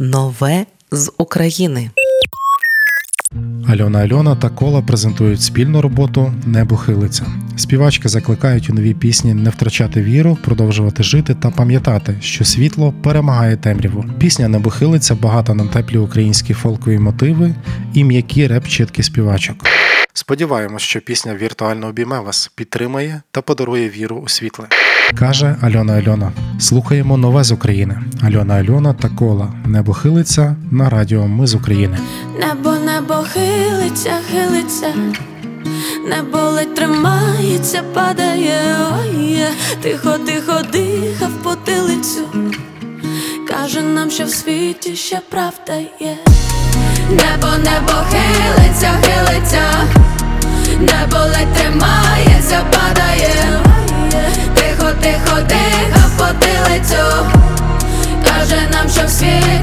Нове з України. Альона Альона та Кола презентують спільну роботу Небо хилиться. Співачки закликають у новій пісні не втрачати віру, продовжувати жити та пам'ятати, що світло перемагає темряву. Пісня Небо хилиться багата на теплі українські фолкові мотиви і м'які реп-чітки співачок. Сподіваємось, що пісня віртуально обійме вас, підтримає та подарує віру у світле. Каже Альона Альона. Слухаємо нове з України. Альона Альона та Кола. Небо хилиться на радіо Ми з України. Небо, небо хилиться, хилиться, небо ледь тримається, падає, ой, є. тихо, тихо, дихав потилицю. Каже нам, що в світі ще правда є. Небо, небо хилиться, хилиться, небо ледь тримається, падає, тихо, тихо, тихо, потилицю. Каже нам, що в світі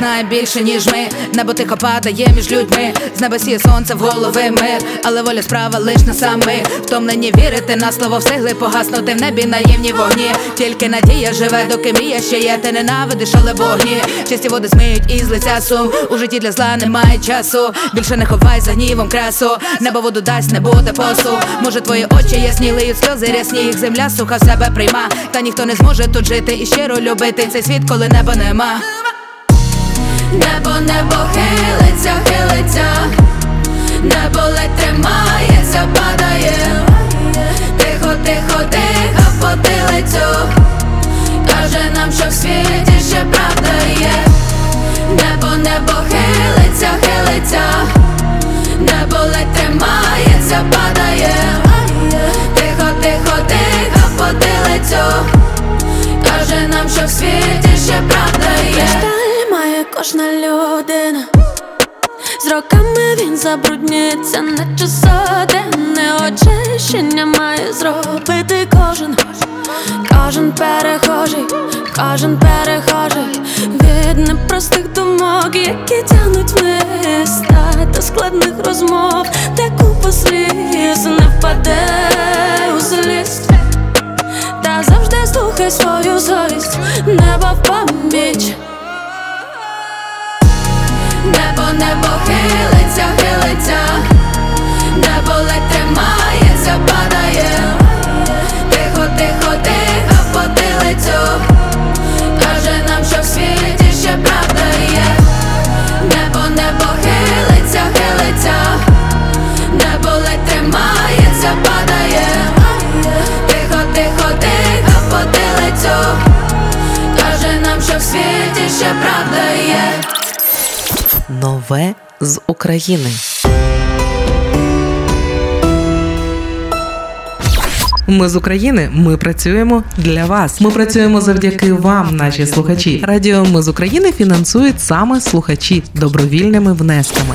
знає більше, ніж ми. Небо тихо падає між людьми. З неба сіє сонце в голови мир, але воля справа лиш на сами. Втомлені вірити на слово встигли погаснути в небі наївні вогні. Тільки надія живе, доки мрія ще є. Ти ненавидиш, але вогні. Чисті води змиють із лиця сум. У житті для зла немає часу. Більше не ховай за гнівом красу. Небо воду дасть, не буде посу. Може, твої очі ясні лиють сльози рясні. Їх земля суха в себе прийма. Та ніхто не зможе тут жити і щиро любити цей світ, коли неба нема. Небо, небо хилиться, хилиться, небо ледь тримається, падає, тихо, тихо, тихо, потилицю, каже нам, що в світі ще правда є. Кожна людина. З роками він забруднюється, наче сотенне очищення має зробити кожен, кожен перехожий, кожен перехожий від непростих думок, які тягнуть вниз та до складних розмов, де купа сліз не впаде у злість. Та завжди слухай свою совість, небо в пам'ять. Небо хилиться, хилиться, небо ледь тримається, падає, тихо, тихо, тихо потилицю, каже нам, що в світі ще правда є. Небо, небо хилиться, хилиться, небо ледь тримається, падає, тихо, тихо, тихо потилицю, каже нам, що в світі ще правда є. Нове з України. Ми з України. Ми працюємо для вас. Ми працюємо завдяки вам, наші слухачі. Радіо Ми з України фінансують саме слухачі добровільними внесками.